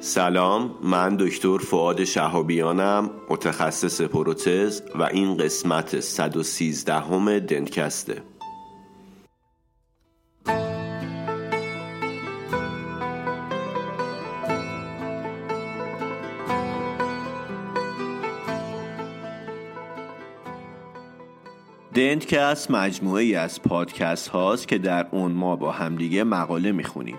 سلام من دکتر فعاد شهابیانم متخصص پروتز و این قسمت 113 همه دنتکسته. دنتکست مجموعه ای از پادکست هاست که در اون ما با همدیگه مقاله می‌خونیم.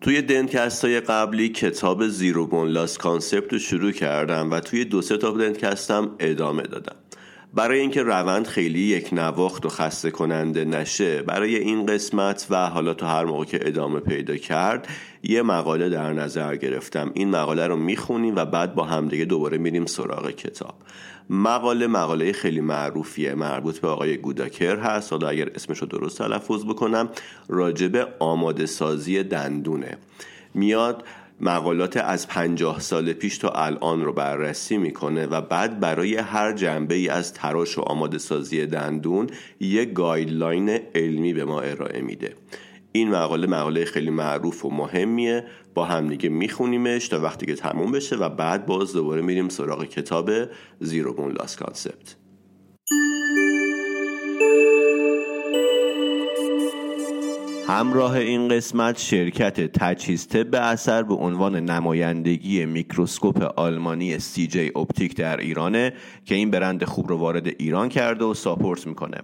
توی دنتکست های قبلی کتاب زیرو بونلاس کانسپت رو شروع کردم و توی دو سه تا دنتکستم ادامه دادم. برای اینکه روند خیلی یک نواخت و خسته کننده نشه برای این قسمت و حالا تو هر موقع که ادامه پیدا کرد یه مقاله در نظر گرفتم. این مقاله رو می‌خونیم و بعد با همدیگه دوباره میریم سراغ کتاب. مقاله مقاله خیلی معروفیه مربوط به آقای گوداکر هست. حالا اگر اسمش رو درست تلفظ بکنم راجع به آماده سازی دندونه. میاد مقالات از پنجاه سال پیش تا الان رو بررسی می‌کنه و بعد برای هر جنبه ای از تراش و آماده سازی دندون یک guideline علمی به ما ارائه میده. این مقاله مقاله خیلی معروف و مهمیه. با همدیگه میخونیمش تا وقتی که تموم بشه و بعد باز دوباره میریم سراغ کتاب Zero Bone Loss Concept. همراه این قسمت شرکت تجهیز طب اثر به عنوان نمایندگی میکروسکوپ آلمانی CJ-Optik در ایرانه که این برند خوب رو وارد ایران کرده و support می‌کنه.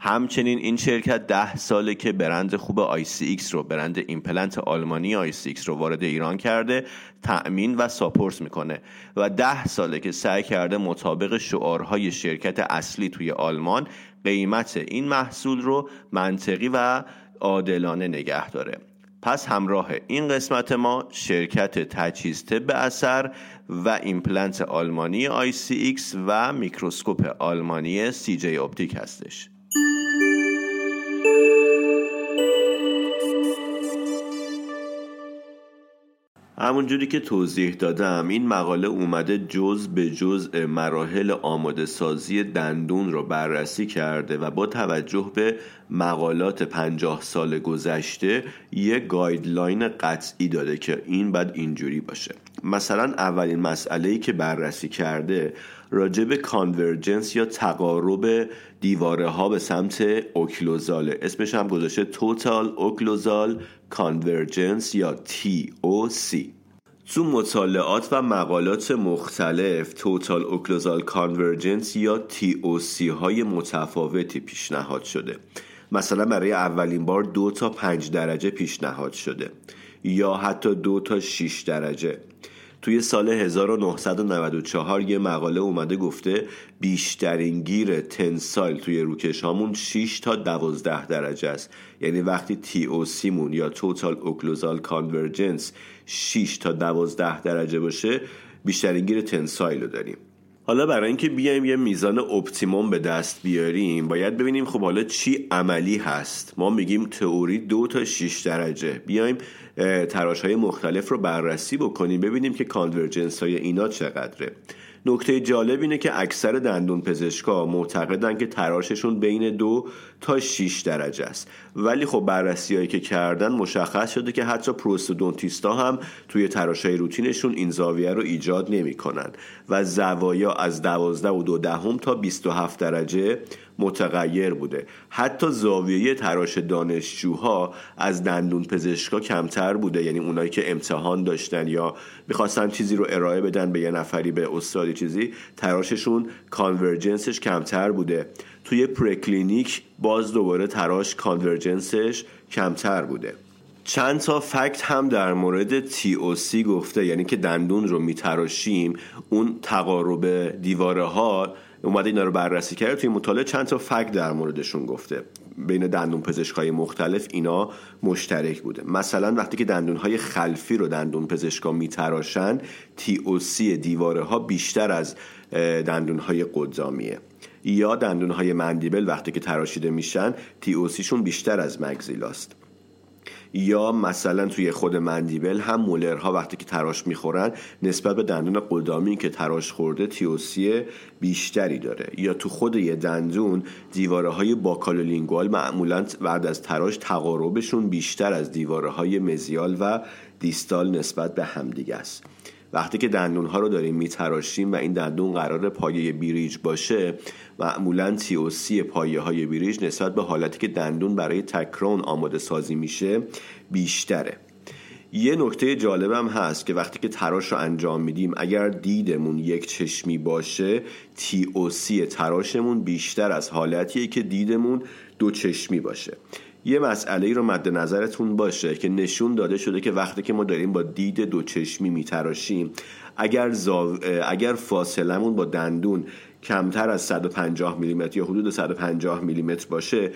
همچنین این شرکت ده ساله که برند خوب ICX رو برند ایمپلنت آلمانی ICX رو وارد ایران کرده تأمین و support می‌کنه. و ده ساله که سعی کرده مطابق شعارهای شرکت اصلی توی آلمان قیمت این محصول رو منطقی و عادلانه نگه داره. پس همراه این قسمت ما شرکت تجهیز طب اثر و ایمپلنت آلمانی ICX و میکروسکوپ آلمانی CJ-Optik هستش. همونجوری که توضیح دادم این مقاله اومده جزء به جزء مراحل آماده سازی دندون رو بررسی کرده و با توجه به مقالات پنجاه سال گذشته یه guideline قطعی داده که این باید اینجوری باشه. مثلا اولین مسئله ای که بررسی کرده راجع به convergence یا تقارب دیواره ها به سمت occlusal ه اسمش هم گذاشته total occlusal convergence یا TOC تو مطالعات و مقالات مختلف total occlusal convergence یا TOC های متفاوتی پیشنهاد شده. مثلا برای اولین بار دو تا پنج درجه پیشنهاد شده یا حتی دو تا 6 درجه. توی سال 1994 یه مقاله اومده گفته بیشترین گیر tensile توی روکش هامون 6 تا 12 درجه است. یعنی وقتی TOC مون یا total occlusal convergence 6 تا 12 درجه باشه بیشترین گیر tensile رو داریم. حالا برای اینکه بیایم یه میزان optimum به دست بیاریم باید ببینیم خب حالا چی عملی هست. ما میگیم تئوری دو تا 6 درجه. بیایم تراش های مختلف رو بررسی بکنیم ببینیم که کانورجنس های اینا چقدره. نکته جالب اینه که اکثر دندون پزشکا معتقدن که تراششون بین دو تا 6 درجه است. ولی خب بررسی هایی که کردن مشخص شده که حتی پروستودونتیستا هم توی تراشای روتینشون این زاویه رو ایجاد نمی‌کنن. و زوایا از 12 و دو دهم تا 27 درجه متغیر بوده. حتی زاویه تراش دانشجوها از دندون پزشکا کمتر بوده. یعنی اونایی که امتحان داشتن یا می‌خواستن چیزی رو ارائه بدن به یه نفری به استادی چیزی تراششون convergence ش کمتر بوده. توی preclinic باز دوباره تراش convergence ش کمتر بوده. چند تا fact هم در مورد TOC گفته. یعنی که دندون رو میتراشیم اون تقارب دیواره ها اومده اینا رو بررسی کرده توی مطالعه چند تا fact در موردشون گفته. بین دندون پزشکای مختلف اینا مشترک بوده. مثلا وقتی که دندون های خلفی رو دندون پزشکا میتراشن تی او سی دیواره ها بیشتر از دندونهای قدامیه. یا دندونهای مندیبل وقتی که تراشیده میشن تیوسیشون بیشتر از مگزیلاست. یا مثلا توی خود مندیبل هم مولرها وقتی که تراش می‌خورن نسبت به دندون قدامی که تراش خورده تیوسی بیشتری داره. یا تو خود یه دندون دیواره های buccolingual معمولا بعد از تراش تقاربشون بیشتر از دیواره های mesial و distal نسبت به همدیگه است. وقتی که دندون ها رو داریم میتراشیم و این دندون قرار پایه bridge باشه معمولا TOC پایه های bridge نسبت به حالتی که دندون برای تک crown آماده سازی میشه بیشتره. یه نکته جالبم هست که وقتی که تراش رو انجام میدیم اگر دیدمون یک چشمی باشه TOC تراشمون بیشتر از حالتیه که دیدمون دو چشمی باشه. یه مسئله ای رو مد نظرتون باشه که نشون داده شده که وقتی که ما داریم با دید دو چشمی میتراشیم اگر, زاو... اگر فاصلمون با دندون کمتر از 150 میلیمتر یا حدود 150 میلیمتر باشه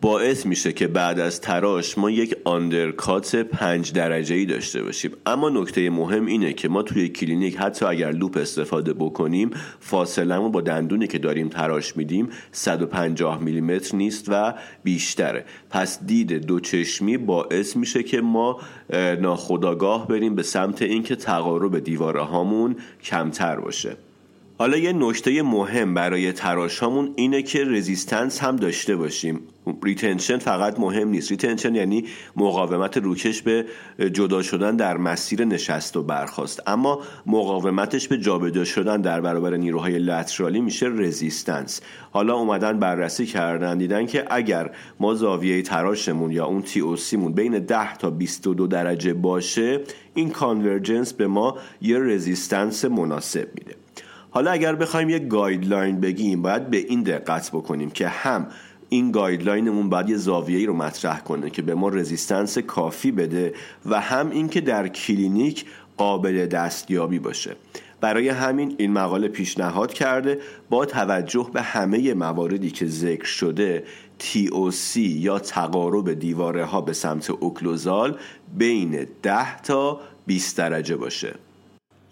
باعث میشه که بعد از تراش ما یک undercut پنج درجه ای داشته باشیم. اما نکته مهم اینه که ما توی کلینیک حتی اگر loupe استفاده بکنیم فاصلمون با دندونی که داریم تراش میدیم 150 میلیمتر نیست و بیشتره. پس دید دو چشمی باعث میشه که ما ناخودآگاه بریم به سمت اینکه تقارب دیواره هامون کمتر باشه. حالا یه نکته مهم برای تراشامون اینه که resistance هم داشته باشیم. retention فقط مهم نیست. retention یعنی مقاومت روکش به جدا شدن در مسیر نشست و برخواست اما مقاومتش به جابجا شدن در برابر نیروهای lateral ی میشه resistance. حالا اومدن بررسی کردن دیدن که اگر ما زاویه تراشمون یا اون TOC مون بین 10 تا 22 درجه باشه این convergence به ما یه resistance مناسب میده. حالا اگر بخوایم یک guideline بگیم باید به این دقت بکنیم که هم این guideline مون باید یه زاویه‌ای رو مطرح کنه که به ما resistance کافی بده و هم اینکه در کلینیک قابل دستیابی باشه. برای همین این مقاله پیشنهاد کرده با توجه به همه مواردی که ذکر شده TOC یا تقارب دیواره ها به سمت occlusal بین 10 تا 20 درجه باشه.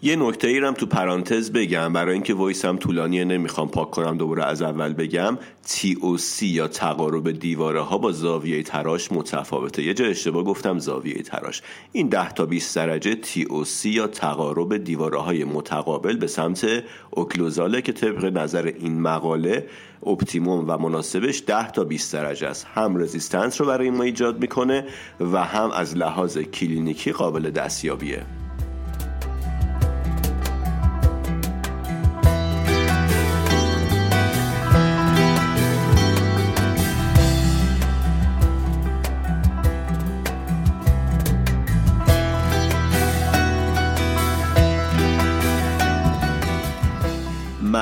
یه نکته ای تو پرانتز بگم برای اینکه voice هم طولانیه نمی‌خوام پاک کنم دوباره از اول بگم. TOC یا تقارب دیواره ها با زاویه تراش متفاوته. یه جا اشتباه گفتم زاویه تراش. این 10 تا 20 درجه TOC یا تقارب دیواره های متقابل به سمت occlusal ه که طبق نظر این مقاله optimum و مناسبش 10 تا 20 درجه است. هم resistance رو برای ما ایجاد می‌کنه و هم از لحاظ کلینیکی قابل دستیابیه.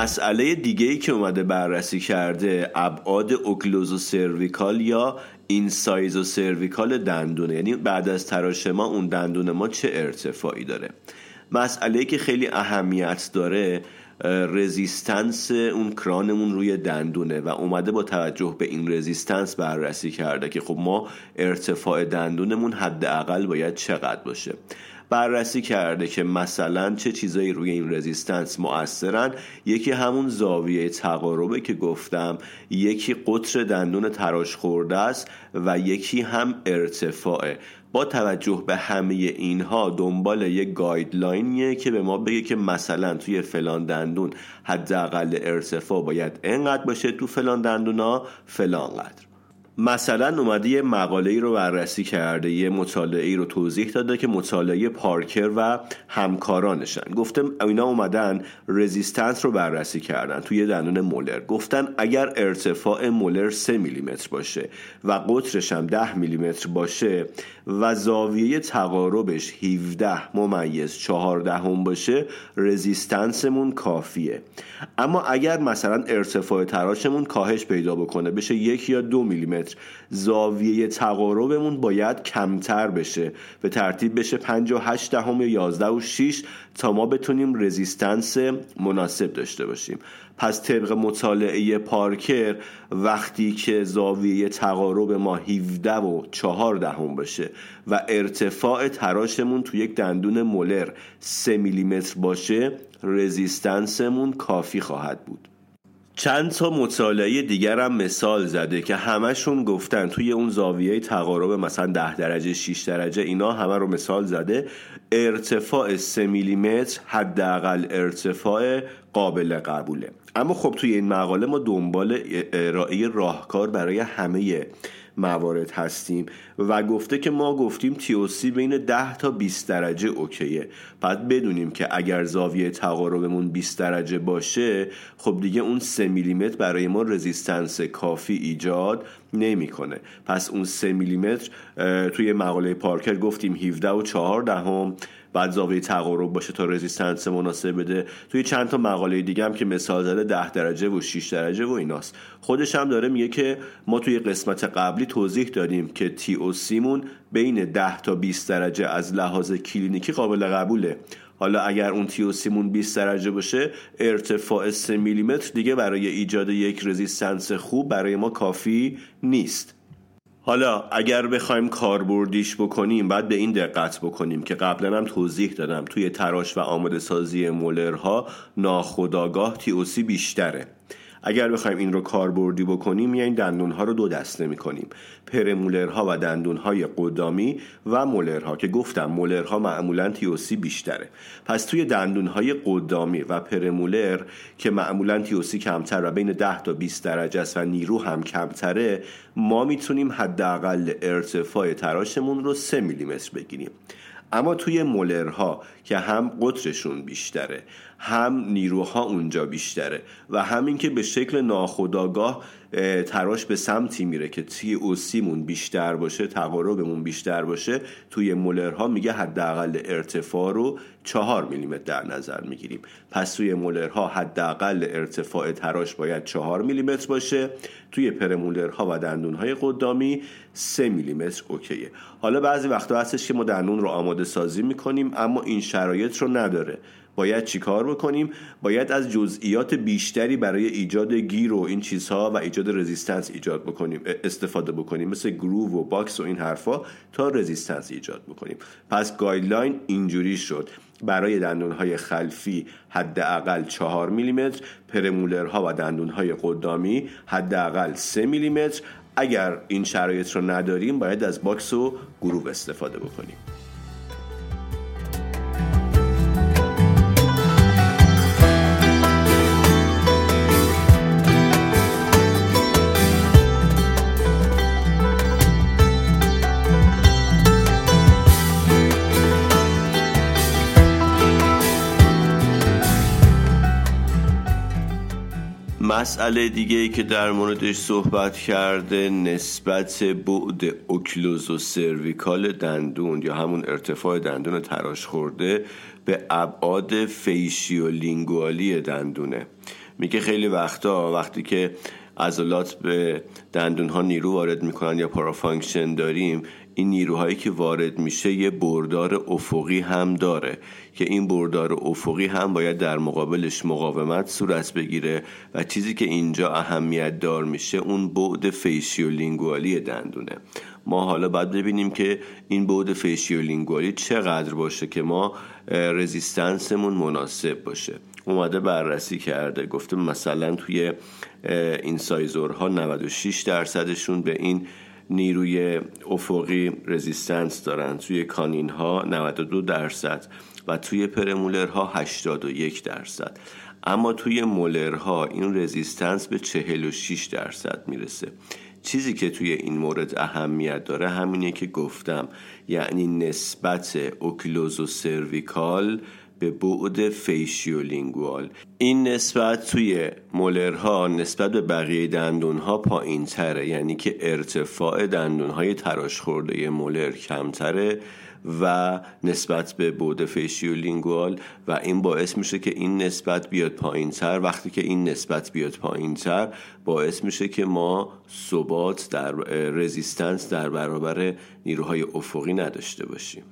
مسئله دیگه ای که اومده بررسی کرده ابعاد occluso cervical یا inciso cervical دندونه. یعنی بعد از تراش ما اون دندون ما چه ارتفاعی داره؟ مسئله که خیلی اهمیت داره resistance اون crown مون روی دندونه و اومده با توجه به این resistance بررسی کرده که خب ما ارتفاع دندونمون حداقل باید چقدر باشه. بررسی کرده که مثلا چه چیزایی روی این resistance مؤثرن. یکی همون زاویه تقاربه که گفتم. یکی قطر دندون تراش خورده است و یکی هم ارتفاعه. با توجه به همه اینها دنبال یک guideline یه که به ما بگه که مثلا توی فلان دندون حداقل ارتفاع باید انقدر باشه تو فلان دندونا فلان قدر مثلا اومده یه مقاله ای رو بررسی کرده یه مطالعه ای رو توضیح داده که مطالعه پارکر و همکارانشن. گفته اینا اومدن رزیستنس رو بررسی کردن توی دندون مولر. گفتن اگر ارتفاع مولر 3 میلیمتر باشه و قطرش هم 10 میلیمتر باشه و زاویه تقاربش 17 ممیز 14 هم باشه رزیستنسمون کافیه. اما اگر مثلا ارتفاع تراشمون کاهش پیدا بکنه بشه یک یا دو میلیمتر زاویه تقاربمون باید کمتر بشه. به ترتیب بشه 5 و 8 دهم یا 11 و 6 تا ما بتونیم رزیستنس مناسب داشته باشیم. پس طبق مطالعه پارکر وقتی که زاویه تقارب ما 17 و 4 دهم باشه و ارتفاع تراشمون تو یک دندون مولر 3 میلیمتر باشه رزیستنسمون کافی خواهد بود. چند تا مطالعه دیگر هم مثال زده که همشون گفتن توی اون زاویه تقارب مثلا 10 درجه 6 درجه اینا همه رو مثال زده. ارتفاع 3 میلیمتر حداقل ارتفاع قابل قبوله. اما خب توی این مقاله ما دنبال ارائه راهکار برای همه موارد هستیم. و گفته که ما گفتیم تی بین 10 تا 20 درجه اوکیه. پس بدونیم که اگر زاویه تقاربمون 20 درجه باشه خب دیگه اون 3 میلیمتر برای ما رزیستنس کافی ایجاد نمی‌کنه. پس اون 3 میلیمتر توی مقاله پارکر گفتیم 17 و 4 دهم باید زاویه تقارب باشه تا resistance مناسب بده. توی چند تا مقاله دیگه هم که مثال زده 10 درجه و 6 درجه و ایناست. خودش هم داره میگه که ما توی قسمت قبلی توضیح دادیم که TOC مون بین 10 تا 20 درجه از لحاظ کلینیکی قابل قبوله. حالا اگر اون TOC مون 20 درجه باشه ارتفاع 3 میلیمتر دیگه برای ایجاد یک resistance خوب برای ما کافی نیست. حالا اگر بخوایم کاربردیش بکنیم بعد به این دقت بکنیم که قبلا هم توضیح دادم توی تراش و آماده سازی مولرها ناخداگاه تی بیشتره. اگر بخوایم این رو کاربردی بکنیم یعنی دندون ها رو دو دسته می‌کنیم. پرمولرها و دندون های قدامی و مولرها که گفتم مولرها معمولا تیوسی بیشتره. پس توی دندون های قدامی و پرمولر که معمولا تیوسی کمتر و بین 10 تا 20 درجه است و نیرو هم کمتره ما می‌تونیم حداقل ارتفاع تراشمون رو 3 میلیمتر بگیریم. اما توی مولرها که هم قطرشون بیشتره هم نیروها اونجا بیشتره و همین که به شکل ناخودآگاه تراش به سمتی میره که تی او سیمون بیشتر باشه تقاربمون بیشتر باشه توی مولرها میگه حداقل ارتفاع رو چهار میلیمتر در نظر می‌گیریم. پس توی مولرها حداقل ارتفاع تراش باید چهار میلیمتر باشه. توی premolar ها و دندونهای قدامی سه میلیمتر okay ه. حالا بعضی وقتا هستش که ما دندون رو آماده سازی می‌کنیم اما این شرایط رو نداره. باید چیکار بکنیم؟ باید از جزئیات بیشتری برای ایجاد گیر و این چیزها و ایجاد resistance ایجاد بکنیم استفاده بکنیم. مثل groove و box و این حرفا تا resistance ایجاد بکنیم. پس guideline اینجوری شد. برای دندونهای خلفی حداقل 4 میلیمتر پرمولرها و دندونهای قدامی حداقل 3 میلیمتر. اگر این شرایط رو نداریم باید از باکس و گروه استفاده بکنیم. مسئله دیگه ای که در موردش صحبت کرده نسبت بعد occluso cervical دندون یا همون ارتفاع دندون تراش خورده به ابعاد faciolingual ی دندونه. میگه خیلی وقتا وقتی که عضلات به دندون ها نیرو وارد می‌کنن یا parafunction داریم این نیروهایی که وارد میشه یه بردار افقی هم داره. که این بردار افقی هم باید در مقابلش مقاومت صورت بگیره و چیزی که اینجا اهمیت دار میشه اون بعد faciolingual ی دندونه. ما حالا باید ببینیم که این بعد faciolingual ی چقدر باشه که ما resistance مون مناسب باشه. اومده بررسی کرده گفته مثلا توی incisor ها 96 درصدشون به این نیروی افقی resistance دارن. توی canine ها 92 درصد. و توی premolar ها 81 درصد. اما توی molar ها این resistance به 46 درصد می‌رسه. چیزی که توی این مورد اهمیت داره همینه که گفتم یعنی نسبت occluso cervical به بعد faciolingual. این نسبت توی molar ها نسبت به بقیه دندونها پایین تره یعنی که ارتفاع دندونهای تراش خورده molar کمتره. و نسبت به بعد faciolingual و این باعث میشه که این نسبت بیاد پایین تر. وقتی که این نسبت بیاد پایین تر باعث میشه که ما ثبات در resistance در برابر نیروهای افقی نداشته باشیم.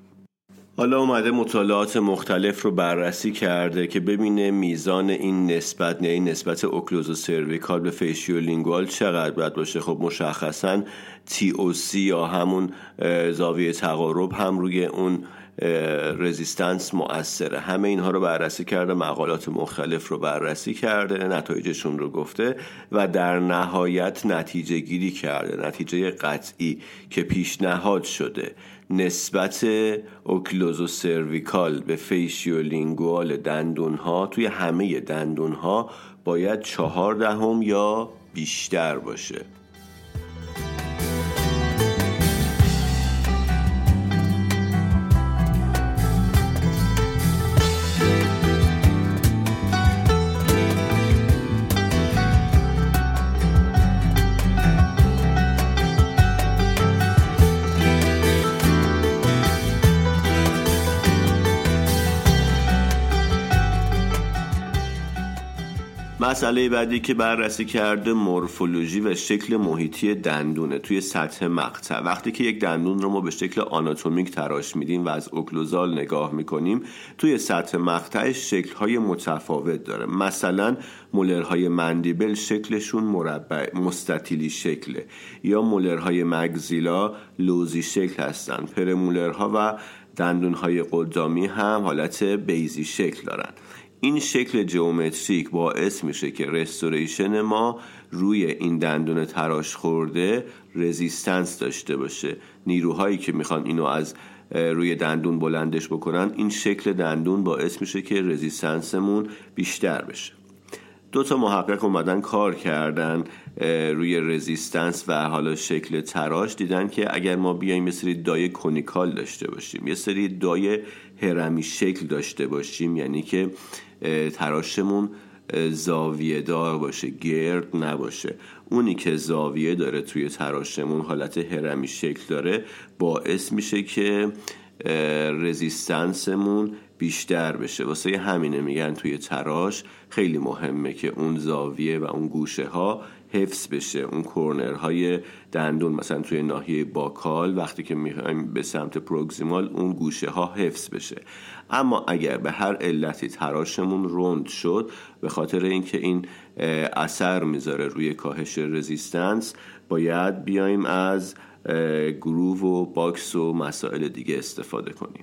حالا اومده مطالعات مختلف رو بررسی کرده که ببینه میزان این نسبت نه این نسبت occlusocervical به faciolingual چقدر باید باشه. خب مشخصا TOC یا همون زاویه تقارب هم روی اون resistance مؤثره. همه اینها رو بررسی کرده مقالات مختلف رو بررسی کرده نتایجشون رو گفته و در نهایت نتیجه گیری کرده. نتیجه قطعی که پیشنهاد شده. نسبت occlusocervical به faciolingual دندون ها توی همه دندون ها باید چهار دهم یا بیشتر باشه. مسئله بعدی که بررسی کرده مورفولوژی و شکل محیطی دندونه توی سطح مقطع. وقتی که یک دندون رو ما به شکل آناتومیک تراش میدیم و از اوکلوزال نگاه می‌کنیم توی سطح مقطعش شکلهای متفاوت داره. مثلا مولرهای مندیبل شکلشون مربع مستطیلی شکله یا مولرهای مگزیلا لوزی شکل هستن. پرمولرها و دندونهای قدامی هم حالت بیزی شکل دارن. این شکل geometric باعث میشه که restoration ما روی این دندون تراش خورده resistance داشته باشه. نیروهایی که می‌خوان اینو از روی دندون بلندش بکنن این شکل دندون باعث میشه که resistance مون بیشتر بشه. دو تا محقق اومدن کار کردن روی resistance و حالا شکل تراش. دیدن که اگر ما بیایم یه سری die conical داشته باشیم یه سری die هرمی شکل داشته باشیم یعنی که تراشمون زاویه دار باشه گرد نباشه. اونی که زاویه داره توی تراشمون حالت هرمی شکل داره باعث میشه که رزیستنسمون بیشتر بشه. واسه همینه میگن توی تراش خیلی مهمه که اون زاویه و اون گوشه ها حفظ بشه اون کورنرهای دندون مثلا توی ناحیه باکال وقتی که می‌خوایم به سمت پروگزیمال اون گوشه ها حفظ بشه. اما اگر به هر علتی تراشمون round شد به خاطر اینکه این اثر می‌ذاره روی کاهش resistance باید بیایم از groove و box و مسائل دیگه استفاده کنیم.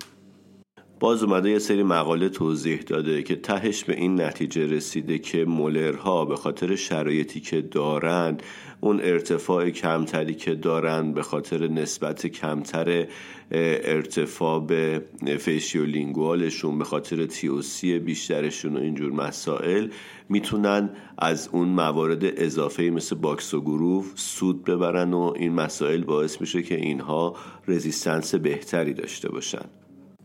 باز اومده یه سری مقاله توضیح داده که تهش به این نتیجه رسیده که molar ها به خاطر شرایطی که دارند اون ارتفاع کمتری که دارند به خاطر نسبت کمتر ارتفاع به faciolingual شون به خاطر TOC بیشترشون و اینجور مسائل می‌تونن از اون موارد اضافه مثل box و groove سود ببرن و این مسائل باعث میشه که اینها resistance بهتری داشته باشن.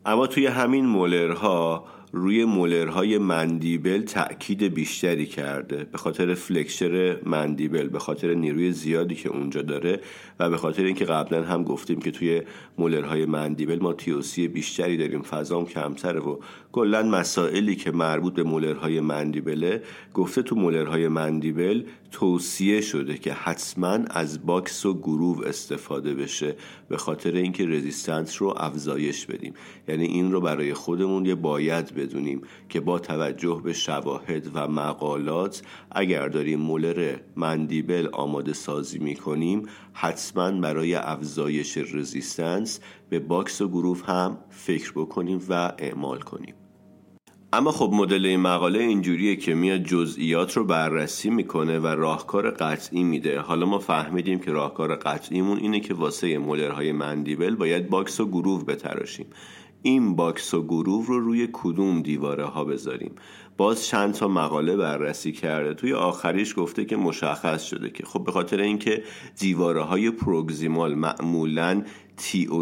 اما توی همین molar ها روی molar های mandible تاکید بیشتری کرده. به خاطر flexure mandible به خاطر نیروی زیادی که اونجا داره و به خاطر اینکه قبلا هم گفتیم که توی molar های mandible ما TOC بیشتری داریم فضام کمتره و کلا مسائلی که مربوط به molar های mandible ه گفته تو molar های mandible توصیه شده که حتما از box و groove استفاده بشه به خاطر اینکه resistance رو افزایش بدیم. یعنی این رو برای خودمون یه باید بدونیم که با توجه به شواهد و مقالات اگر داریم molar mandible آماده سازی می‌کنیم حتما برای افزایش resistance به box و groove هم فکر بکنیم و اعمال کنیم. اما خب مدل این مقاله اینجوریه که میاد جزئیات رو بررسی می‌کنه و راهکار قطعی میده. حالا ما فهمیدیم که راهکار قطعیمون اینه که واسه molar های mandible باید box و groove بتراشیم. این box و groove رو روی کدوم دیواره ها بذاریم؟ باز چند تا مقاله بررسی کرده. توی آخریش گفته که مشخص شده که خب به خاطر اینکه دیواره های proximal معمولا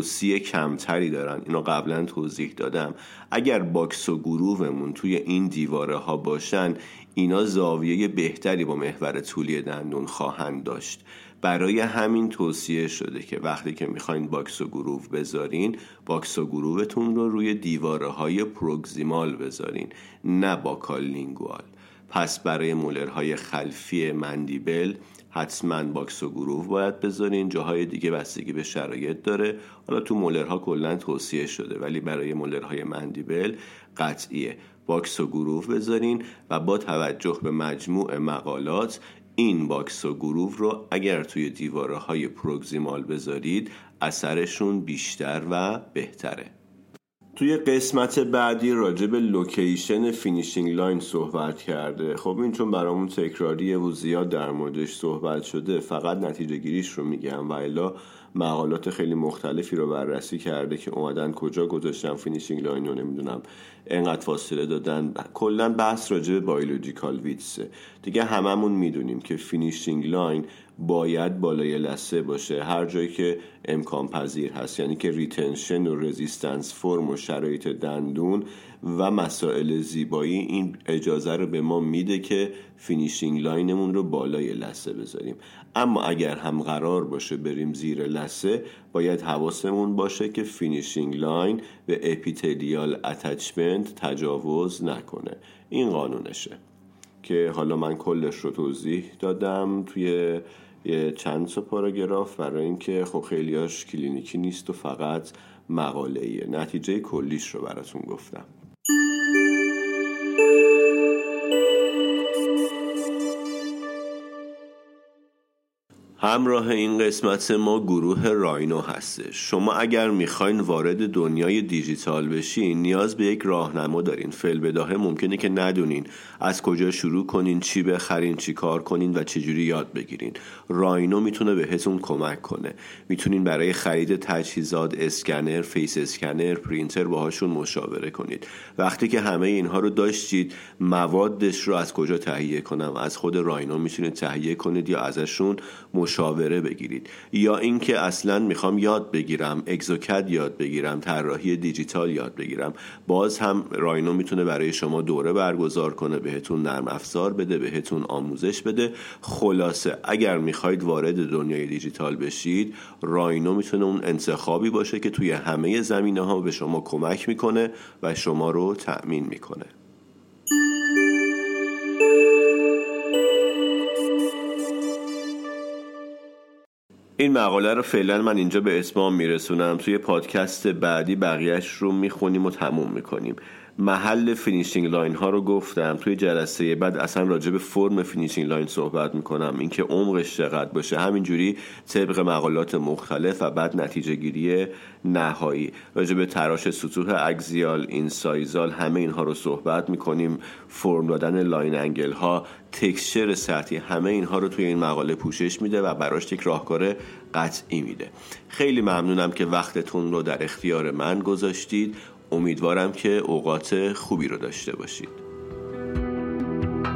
TOC کمتری دارن. اینو قبلا توضیح دادم. اگر box و groove مون توی این دیواره ها باشن اینا زاویه بهتری با محور طولی دندون خواهند داشت. برای همین توصیه شده که وقتی که می‌خواین box و groove بذارین box و groove تون رو روی دیواره های proximal بذارین نه buccolingual. پس برای molar های خلفی mandible حتما box و groove باید بذارین جاهای دیگه بستگی به شرایط داره. حالا تو molar ها کلا توصیه شده ولی برای molar های mandible قطعیه. box و groove بذارین و با توجه به مجموع مقالات این box و groove رو اگر توی دیواره های proximal بذارید اثرشون بیشتر و بهتره. توی قسمت بعدی راجع به location finishing line صحبت کرده. خب این چون برامون تکراریه و زیاد در موردش صحبت شده فقط نتیجه گیریش رو میگم. و الا مقالات خیلی مختلفی رو بررسی کرده که اومدن کجا گذاشتن finishing line رو نمی‌دونم انقدر فاصله دادن. کلا بحث راجع به biological width ه دیگه هممون می‌دونیم که finishing line باید بالای لثه باشه. هر جایی که امکان پذیر هست یعنی که retention و resistance form و شرایط دندون و مسائل زیبایی این اجازه رو به ما میده که finishing line مون رو بالای لثه بذاریم. اما اگر هم قرار باشه بریم زیر لثه باید حواسمون باشه که finishing line به epithelial attachment تجاوز نکنه. این قانونشه. که حالا من کلش رو توضیح دادم توی یه چند تا پاراگراف برای اینکه خب خیلیاش کلینیکی نیست و فقط مقاله ایه نتیجه کلیش رو براتون گفتم. همراه این قسمت ما گروه راینو هستش شما اگر می‌خواین وارد دنیای دیجیتال بشین نیاز به یک راهنما دارین. فل بداهه ممکنه که ندونین از کجا شروع کنین چی بخرین چی کار کنین و چجوری یاد بگیرین. راینو می‌تونه بهتون کمک کنه. می‌تونین برای خرید تجهیزات اسکنر face scanner پرینتر باهاشون مشاوره کنید. وقتی که همه اینها رو داشتید موادش رو از کجا تهیه کنم؟ از خود راینو می‌تونید تهیه کنید یا ازشون مشاوره بگیرید. یا اینکه اصلا می‌خوام یاد بگیرم Exocad یاد بگیرم طراحی دیجیتال یاد بگیرم. باز هم راینو می‌تونه برای شما دوره برگزار کنه بهتون نرم افزار بده بهتون آموزش بده. خلاصه اگر می‌خواید وارد دنیای دیجیتال بشید راینو می‌تونه اون انتخابی باشه که توی همه زمینه ها به شما کمک می‌کنه و شما رو تأمین می‌کنه. این مقاله رو فعلا من اینجا به اسمام میرسونم. توی پادکست بعدی بقیهش رو می‌خونیم و تموم می‌کنیم. محل finishing line ها رو گفتم. توی جلسه بعد اصلا راجع به فرم finishing line صحبت می‌کنم. اینکه عمقش چقدر باشه. همینجوری طبق مقالات مختلف و بعد نتیجه گیری نهایی. راجع به تراش سطوح axial incisal همه اینها رو صحبت می‌کنیم. فرم دادن line angle ها texture سطحی همه اینها رو توی این مقاله پوشش میده و براش یک راهکار قطعی میده. خیلی ممنونم که وقتتون رو در اختیار من گذاشتید. امیدوارم که اوقات خوبی رو داشته باشید.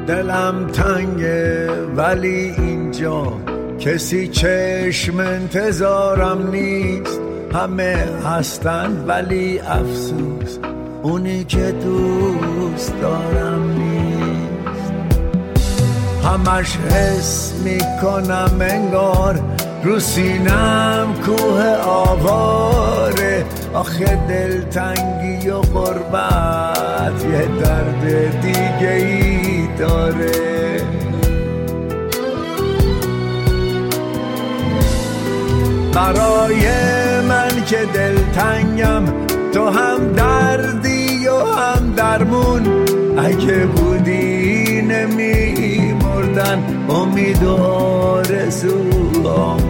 دلم تنگه ولی اینجا کسی چشم انتظارم نیست. همه هستن ولی افسوس اونی که دوست دارم نیست. همش حس می‌کنم انگار رو سینم کوه آواره. آخه دلتنگی و قربت یه درد دیگه ای داره. برای من که دلتنگم تو هم دردی و هم درمون. اگه بودی نمی مردن امید و آرزوامون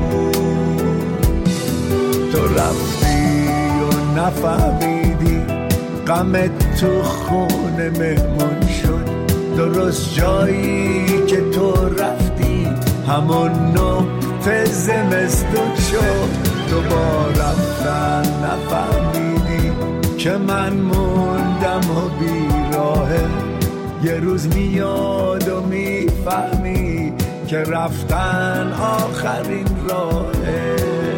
نفهمیدی؟ غمت تو خونه مهمون شد. درست جایی که تو رفتی. همون نقطه زمستون شد. تو با رفتن نفهمیدی که من موندم و بیراهه. یه روز میاد و می‌فهمی که رفتن آخرین راهه.